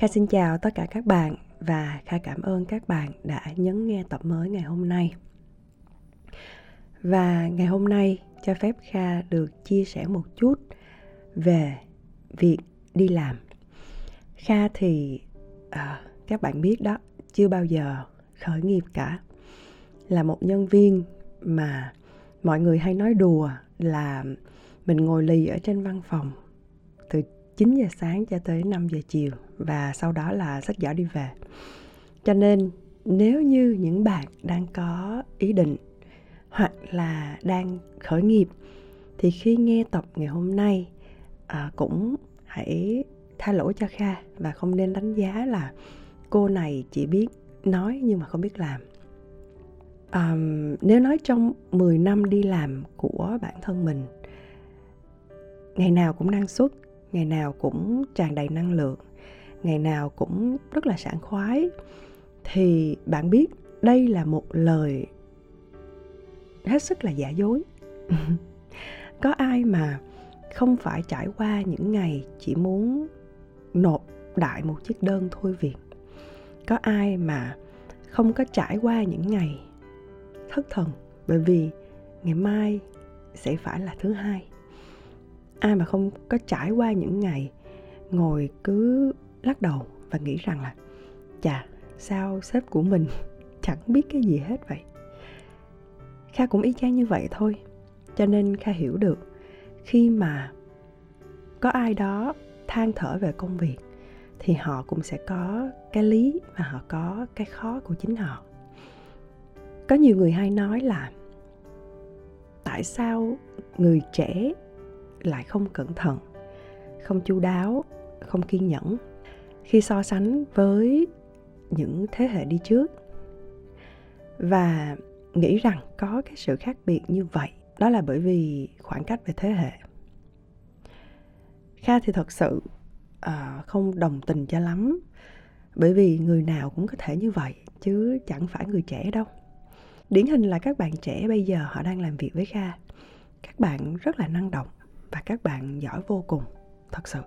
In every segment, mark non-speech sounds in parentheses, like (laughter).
Kha xin chào tất cả các bạn và Kha cảm ơn các bạn đã nhấn nghe tập mới ngày hôm nay. Và ngày hôm nay cho phép Kha được chia sẻ một chút về việc đi làm. Kha thì à, các bạn biết đó, chưa bao giờ khởi nghiệp cả. Là một nhân viên mà mọi người hay nói đùa là mình ngồi lì ở trên văn phòng 9 giờ sáng cho tới 5 giờ chiều và sau đó là sách giỏ đi về. Cho nên nếu như những bạn đang có ý định hoặc là đang khởi nghiệp thì khi nghe tập ngày hôm nay à, cũng hãy tha lỗi cho Kha và không nên đánh giá là cô này chỉ biết nói nhưng mà không biết làm. À, nếu nói trong 10 năm đi làm của bản thân mình ngày nào cũng năng suất ngày nào cũng tràn đầy năng lượng, ngày nào cũng rất là sảng khoái. Thì bạn biết đây là một lời hết sức là giả dối. (laughs) Có ai mà không phải trải qua những ngày chỉ muốn nộp đại một chiếc đơn thôi việc? Có ai mà không có trải qua những ngày thất thần? Bởi vì ngày mai sẽ phải là thứ hai ai mà không có trải qua những ngày ngồi cứ lắc đầu và nghĩ rằng là, chà, sao sếp của mình (laughs) chẳng biết cái gì hết vậy? Kha cũng y chang như vậy thôi, cho nên kha hiểu được khi mà có ai đó than thở về công việc thì họ cũng sẽ có cái lý và họ có cái khó của chính họ. Có nhiều người hay nói là, tại sao người trẻ lại không cẩn thận không chu đáo không kiên nhẫn khi so sánh với những thế hệ đi trước. Và nghĩ rằng có cái sự khác biệt như vậy đó là bởi vì khoảng cách về thế hệ. Kha thì thật sự uh, không đồng tình cho lắm bởi vì người nào cũng có thể như vậy chứ chẳng phải người trẻ đâu. Điển hình là các bạn trẻ bây giờ họ đang làm việc với kha. Các bạn rất là năng động và các bạn giỏi vô cùng, thật sự.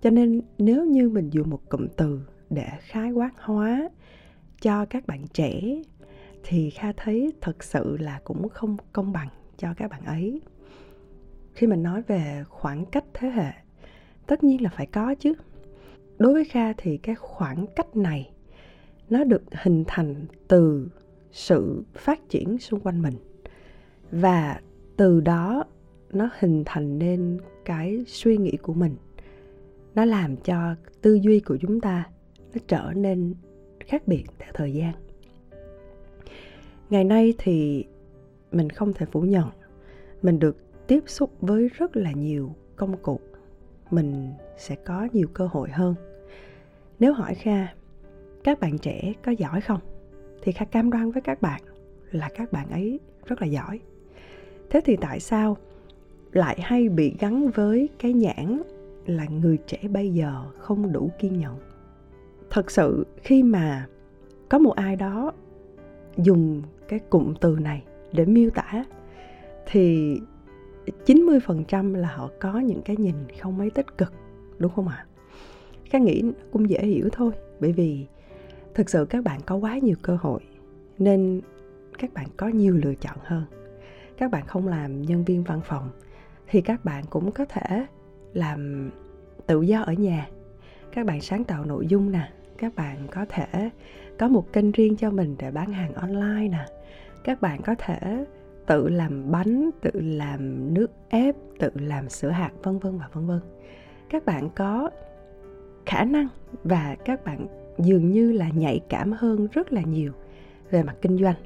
Cho nên nếu như mình dùng một cụm từ để khái quát hóa cho các bạn trẻ, thì kha thấy thật sự là cũng không công bằng cho các bạn ấy. Khi mình nói về khoảng cách thế hệ, tất nhiên là phải có chứ. Đối với kha thì cái khoảng cách này, nó được hình thành từ sự phát triển xung quanh mình. Và từ đó nó hình thành nên cái suy nghĩ của mình. Nó làm cho tư duy của chúng ta nó trở nên khác biệt theo thời gian. Ngày nay thì mình không thể phủ nhận, mình được tiếp xúc với rất là nhiều công cụ. Mình sẽ có nhiều cơ hội hơn. Nếu hỏi kha, các bạn trẻ có giỏi không? thì kha cam đoan với các bạn là các bạn ấy rất là giỏi. Thế thì tại sao lại hay bị gắn với cái nhãn là người trẻ bây giờ không đủ kiên nhẫn thật sự, khi mà có một ai đó dùng cái cụm từ này để miêu tả, thì 90% là họ có những cái nhìn không mấy tích cực, đúng không ạ? À? Khá nghĩ cũng dễ hiểu thôi, bởi vì thực sự các bạn có quá nhiều cơ hội nên các bạn có nhiều lựa chọn hơn. Các bạn không làm nhân viên văn phòng thì các bạn cũng có thể làm tự do ở nhà. Các bạn sáng tạo nội dung nè, các bạn có thể có một kênh riêng cho mình để bán hàng online nè. Các bạn có thể tự làm bánh, tự làm nước ép, tự làm sữa hạt, vân vân và vân vân. Các bạn có khả năng và các bạn dường như là nhạy cảm hơn rất là nhiều về mặt kinh doanh.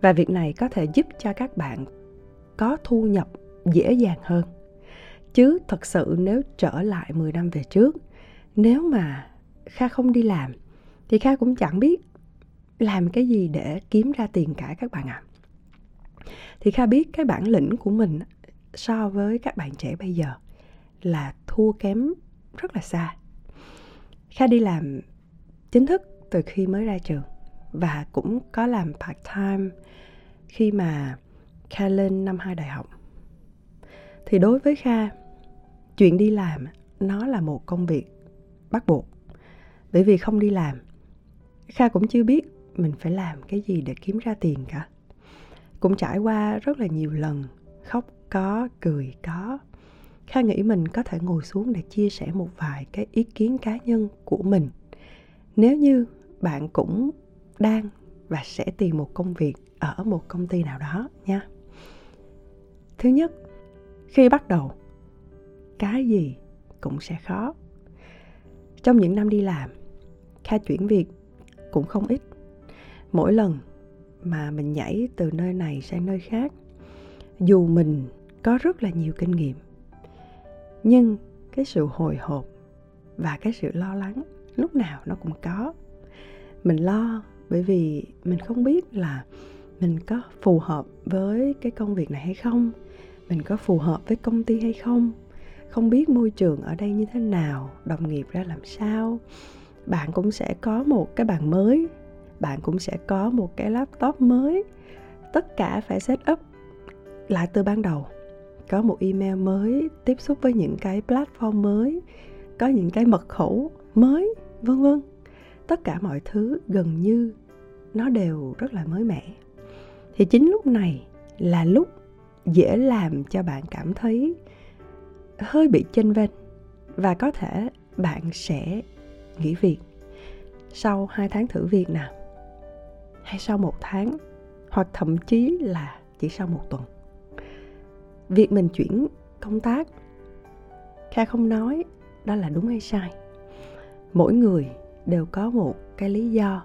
Và việc này có thể giúp cho các bạn có thu nhập dễ dàng hơn. Chứ thật sự nếu trở lại 10 năm về trước, nếu mà kha không đi làm, thì kha cũng chẳng biết làm cái gì để kiếm ra tiền cả các bạn ạ. À. thì kha biết cái bản lĩnh của mình so với các bạn trẻ bây giờ là thua kém rất là xa. Kha đi làm chính thức từ khi mới ra trường và cũng có làm part time khi mà kha lên năm hai đại học thì đối với kha, chuyện đi làm nó là một công việc bắt buộc. Bởi vì không đi làm, kha cũng chưa biết mình phải làm cái gì để kiếm ra tiền cả. Cũng trải qua rất là nhiều lần khóc, có, cười, có. Kha nghĩ mình có thể ngồi xuống để chia sẻ một vài cái ý kiến cá nhân của mình. Nếu như bạn cũng đang và sẽ tìm một công việc ở một công ty nào đó nha. Thứ nhất khi bắt đầu, cái gì cũng sẽ khó. Trong những năm đi làm, kha chuyển việc cũng không ít. Mỗi lần mà mình nhảy từ nơi này sang nơi khác, dù mình có rất là nhiều kinh nghiệm, nhưng cái sự hồi hộp và cái sự lo lắng lúc nào nó cũng có. Mình lo bởi vì mình không biết là mình có phù hợp với cái công việc này hay không mình có phù hợp với công ty hay không? Không biết môi trường ở đây như thế nào? Đồng nghiệp ra làm sao? Bạn cũng sẽ có một cái bàn mới. Bạn cũng sẽ có một cái laptop mới. Tất cả phải set up lại từ ban đầu. Có một email mới, tiếp xúc với những cái platform mới, có những cái mật khẩu mới, vân vân. Tất cả mọi thứ gần như nó đều rất là mới mẻ. Thì chính lúc này là lúc dễ làm cho bạn cảm thấy hơi bị chênh vênh và có thể bạn sẽ nghỉ việc sau 2 tháng thử việc nào hay sau một tháng, hoặc thậm chí là chỉ sau một tuần. Việc mình chuyển công tác, kha không nói đó là đúng hay sai. Mỗi người đều có một cái lý do,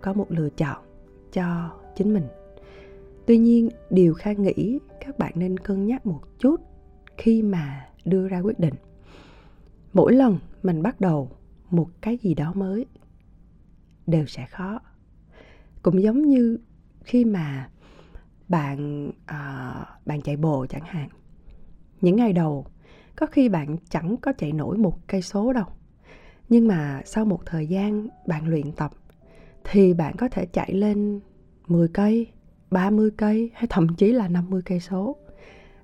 có một lựa chọn cho chính mình tuy nhiên điều kha nghĩ các bạn nên cân nhắc một chút khi mà đưa ra quyết định. Mỗi lần mình bắt đầu một cái gì đó mới đều sẽ khó. Cũng giống như khi mà bạn à, bạn chạy bộ chẳng hạn. Những ngày đầu có khi bạn chẳng có chạy nổi một cây số đâu. Nhưng mà sau một thời gian bạn luyện tập thì bạn có thể chạy lên 10 cây, 30 cây hay thậm chí là 50 cây số.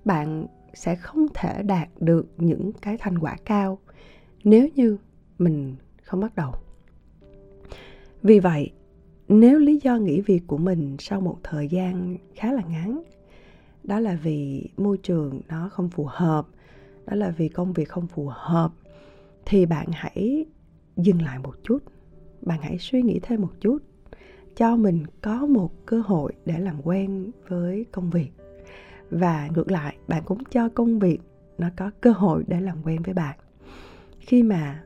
Bạn sẽ không thể đạt được những cái thành quả cao nếu như mình không bắt đầu. Vì vậy, nếu lý do nghỉ việc của mình sau một thời gian khá là ngắn đó là vì môi trường nó không phù hợp đó là vì công việc không phù hợp thì bạn hãy dừng lại một chút bạn hãy suy nghĩ thêm một chút cho mình có một cơ hội để làm quen với công việc. Và ngược lại, bạn cũng cho công việc nó có cơ hội để làm quen với bạn. Khi mà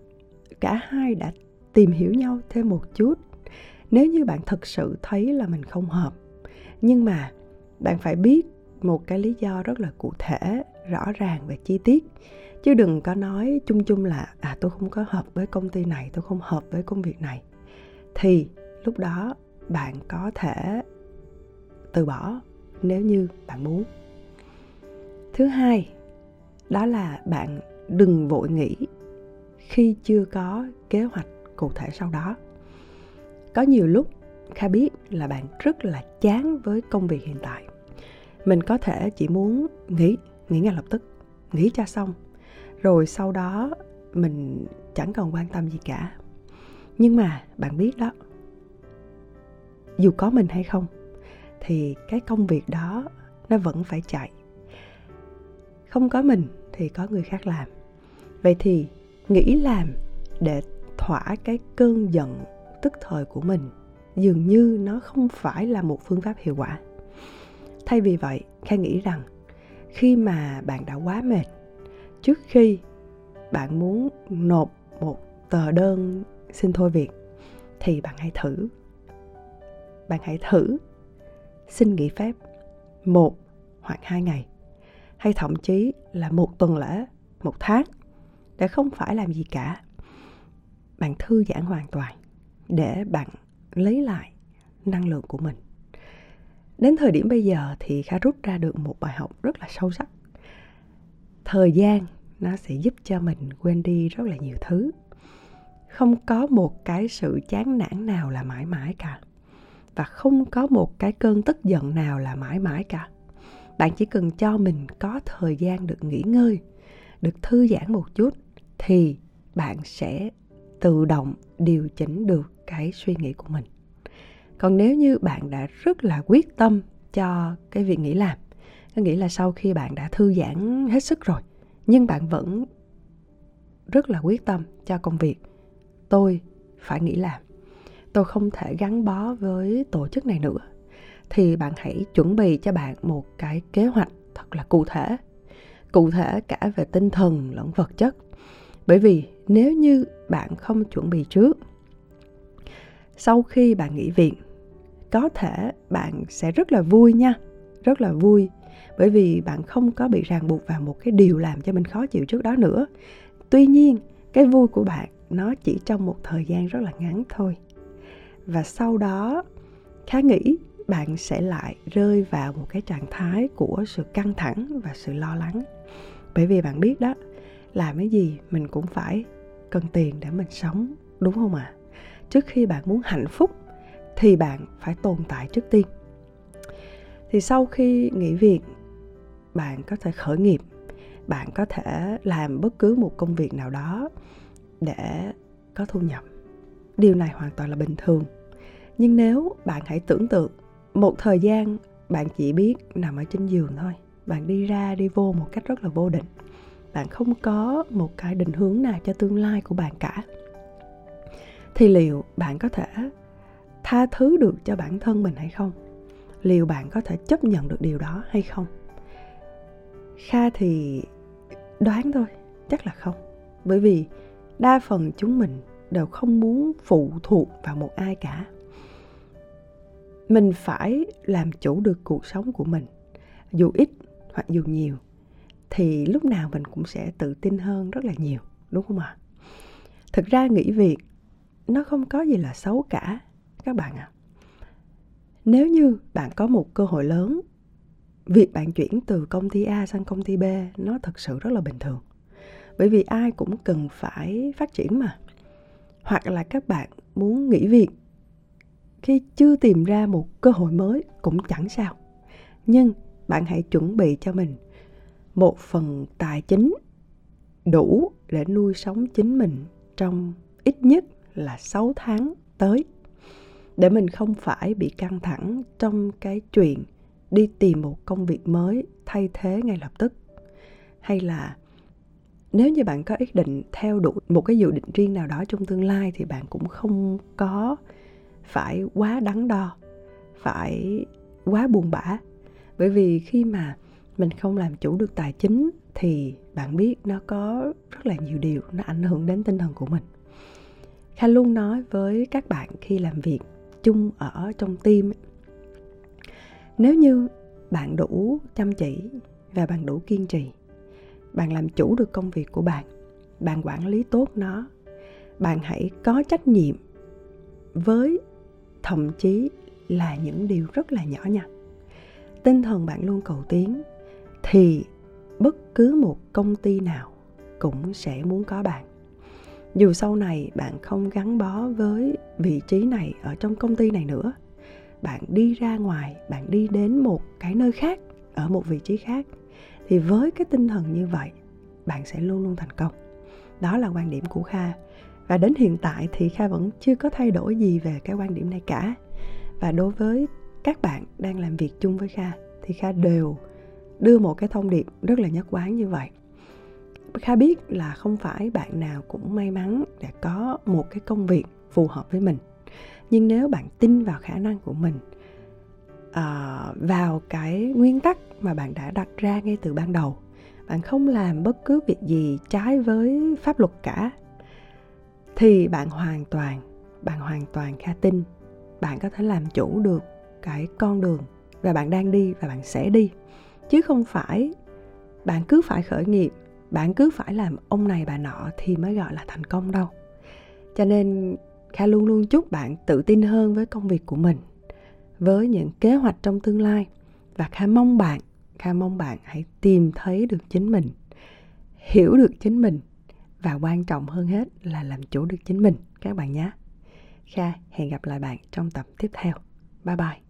cả hai đã tìm hiểu nhau thêm một chút, nếu như bạn thật sự thấy là mình không hợp, nhưng mà bạn phải biết một cái lý do rất là cụ thể, rõ ràng và chi tiết. Chứ đừng có nói chung chung là à tôi không có hợp với công ty này, tôi không hợp với công việc này. Thì lúc đó bạn có thể từ bỏ nếu như bạn muốn. Thứ hai, đó là bạn đừng vội nghĩ khi chưa có kế hoạch cụ thể sau đó. Có nhiều lúc kha biết là bạn rất là chán với công việc hiện tại. Mình có thể chỉ muốn nghỉ nghỉ ngay lập tức nghỉ cho xong, rồi sau đó mình chẳng còn quan tâm gì cả. Nhưng mà bạn biết đó dù có mình hay không, thì cái công việc đó nó vẫn phải chạy. Không có mình thì có người khác làm. Vậy thì nghĩ làm để thỏa cái cơn giận tức thời của mình dường như nó không phải là một phương pháp hiệu quả. Thay vì vậy kha nghĩ rằng khi mà bạn đã quá mệt, trước khi bạn muốn nộp một tờ đơn xin thôi việc, thì bạn hãy thử bạn hãy thử. Xin nghỉ phép. Một hoặc hai ngày. Hay thậm chí là một tuần lễ, một tháng, để không phải làm gì cả. Bạn thư giãn hoàn toàn để bạn lấy lại năng lượng của mình. Đến thời điểm bây giờ thì khá rút ra được một bài học rất là sâu sắc. Thời gian nó sẽ giúp cho mình quên đi rất là nhiều thứ. Không có một cái sự chán nản nào là mãi mãi cả và không có một cái cơn tức giận nào là mãi mãi cả. Bạn chỉ cần cho mình có thời gian được nghỉ ngơi, được thư giãn một chút thì bạn sẽ tự động điều chỉnh được cái suy nghĩ của mình. Còn nếu như bạn đã rất là quyết tâm cho cái việc nghỉ làm, có nghĩa là sau khi bạn đã thư giãn hết sức rồi, nhưng bạn vẫn rất là quyết tâm cho công việc, tôi phải nghỉ làm tôi không thể gắn bó với tổ chức này nữa. Thì bạn hãy chuẩn bị cho bạn một cái kế hoạch thật là cụ thể. Cụ thể cả về tinh thần lẫn vật chất. Bởi vì nếu như bạn không chuẩn bị trước, sau khi bạn nghỉ viện có thể bạn sẽ rất là vui nha, rất là vui. Bởi vì bạn không có bị ràng buộc vào một cái điều làm cho mình khó chịu trước đó nữa. Tuy nhiên, cái vui của bạn nó chỉ trong một thời gian rất là ngắn thôi và sau đó, khá nghĩ bạn sẽ lại rơi vào một cái trạng thái của sự căng thẳng và sự lo lắng. Bởi vì bạn biết đó, làm cái gì mình cũng phải cần tiền để mình sống, đúng không ạ? À? trước khi bạn muốn hạnh phúc thì bạn phải tồn tại trước tiên. Thì sau khi nghỉ việc, bạn có thể khởi nghiệp. Bạn có thể làm bất cứ một công việc nào đó để có thu nhập điều này hoàn toàn là bình thường. Nhưng nếu bạn hãy tưởng tượng, một thời gian bạn chỉ biết nằm ở trên giường thôi, bạn đi ra đi vô một cách rất là vô định. Bạn không có một cái định hướng nào cho tương lai của bạn cả. Thì liệu bạn có thể tha thứ được cho bản thân mình hay không? Liệu bạn có thể chấp nhận được điều đó hay không? Kha thì đoán thôi, chắc là không. Bởi vì đa phần chúng mình đều không muốn phụ thuộc vào một ai cả. Mình phải làm chủ được cuộc sống của mình, dù ít hoặc dù nhiều, thì lúc nào mình cũng sẽ tự tin hơn rất là nhiều, đúng không ạ? Thực ra nghỉ việc nó không có gì là xấu cả, các bạn ạ. À. nếu như bạn có một cơ hội lớn, việc bạn chuyển từ công ty a sang công ty b nó thực sự rất là bình thường. Bởi vì ai cũng cần phải phát triển mà hoặc là các bạn muốn nghỉ việc. Khi chưa tìm ra một cơ hội mới cũng chẳng sao. Nhưng bạn hãy chuẩn bị cho mình một phần tài chính đủ để nuôi sống chính mình trong ít nhất là 6 tháng tới, để mình không phải bị căng thẳng trong cái chuyện đi tìm một công việc mới thay thế ngay lập tức, hay là nếu như bạn có ý định theo đuổi một cái dự định riêng nào đó trong tương lai thì bạn cũng không có phải quá đắn đo, phải quá buồn bã. Bởi vì khi mà mình không làm chủ được tài chính thì bạn biết nó có rất là nhiều điều nó ảnh hưởng đến tinh thần của mình. Kha luôn nói với các bạn khi làm việc chung ở trong team nếu như bạn đủ chăm chỉ và bạn đủ kiên trì bạn làm chủ được công việc của bạn. Bạn quản lý tốt nó. Bạn hãy có trách nhiệm với thậm chí là những điều rất là nhỏ nhặt. Tinh thần bạn luôn cầu tiến thì bất cứ một công ty nào cũng sẽ muốn có bạn. Dù sau này bạn không gắn bó với vị trí này ở trong công ty này nữa, bạn đi ra ngoài, bạn đi đến một cái nơi khác, ở một vị trí khác thì với cái tinh thần như vậy, bạn sẽ luôn luôn thành công. Đó là quan điểm của kha. Và đến hiện tại thì kha vẫn chưa có thay đổi gì về cái quan điểm này cả. Và đối với các bạn đang làm việc chung với kha, thì kha đều đưa một cái thông điệp rất là nhất quán như vậy. Kha biết là không phải bạn nào cũng may mắn để có một cái công việc phù hợp với mình. Nhưng nếu bạn tin vào khả năng của mình uh, vào cái nguyên tắc mà bạn đã đặt ra ngay từ ban đầu. Bạn không làm bất cứ việc gì trái với pháp luật cả. Thì bạn hoàn toàn bạn hoàn toàn kha tin bạn có thể làm chủ được cái con đường và bạn đang đi và bạn sẽ đi. Chứ không phải bạn cứ phải khởi nghiệp bạn cứ phải làm ông này bà nọ thì mới gọi là thành công đâu. Cho nên kha luôn luôn chúc bạn tự tin hơn với công việc của mình với những kế hoạch trong tương lai. Và kha mong bạn, kha mong bạn hãy tìm thấy được chính mình, hiểu được chính mình và quan trọng hơn hết là làm chủ được chính mình. Các bạn nhé. Kha, hẹn gặp lại bạn trong tập tiếp theo. Bye bye.